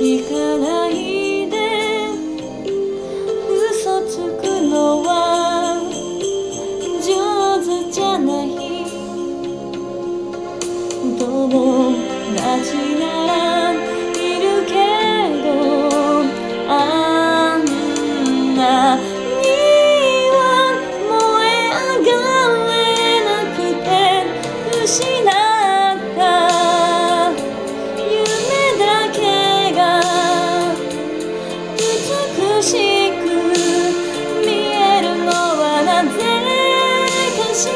聞かない小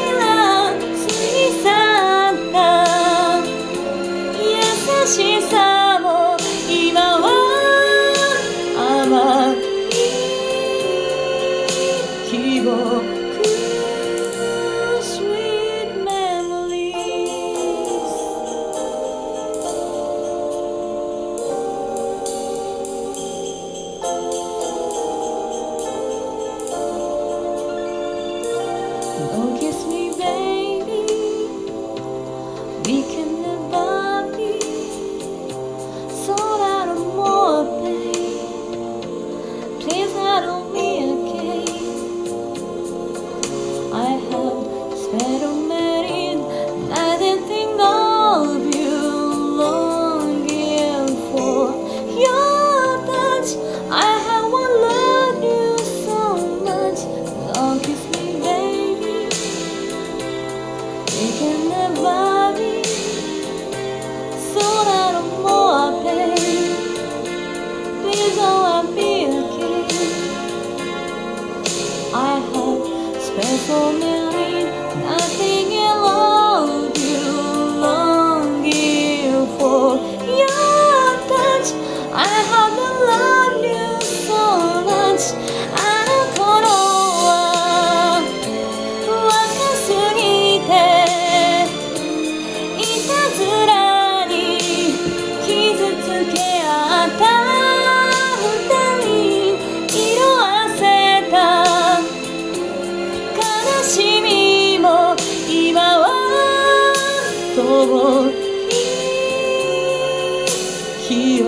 さかった優しさも今は甘い希望 I have 在后面。よ日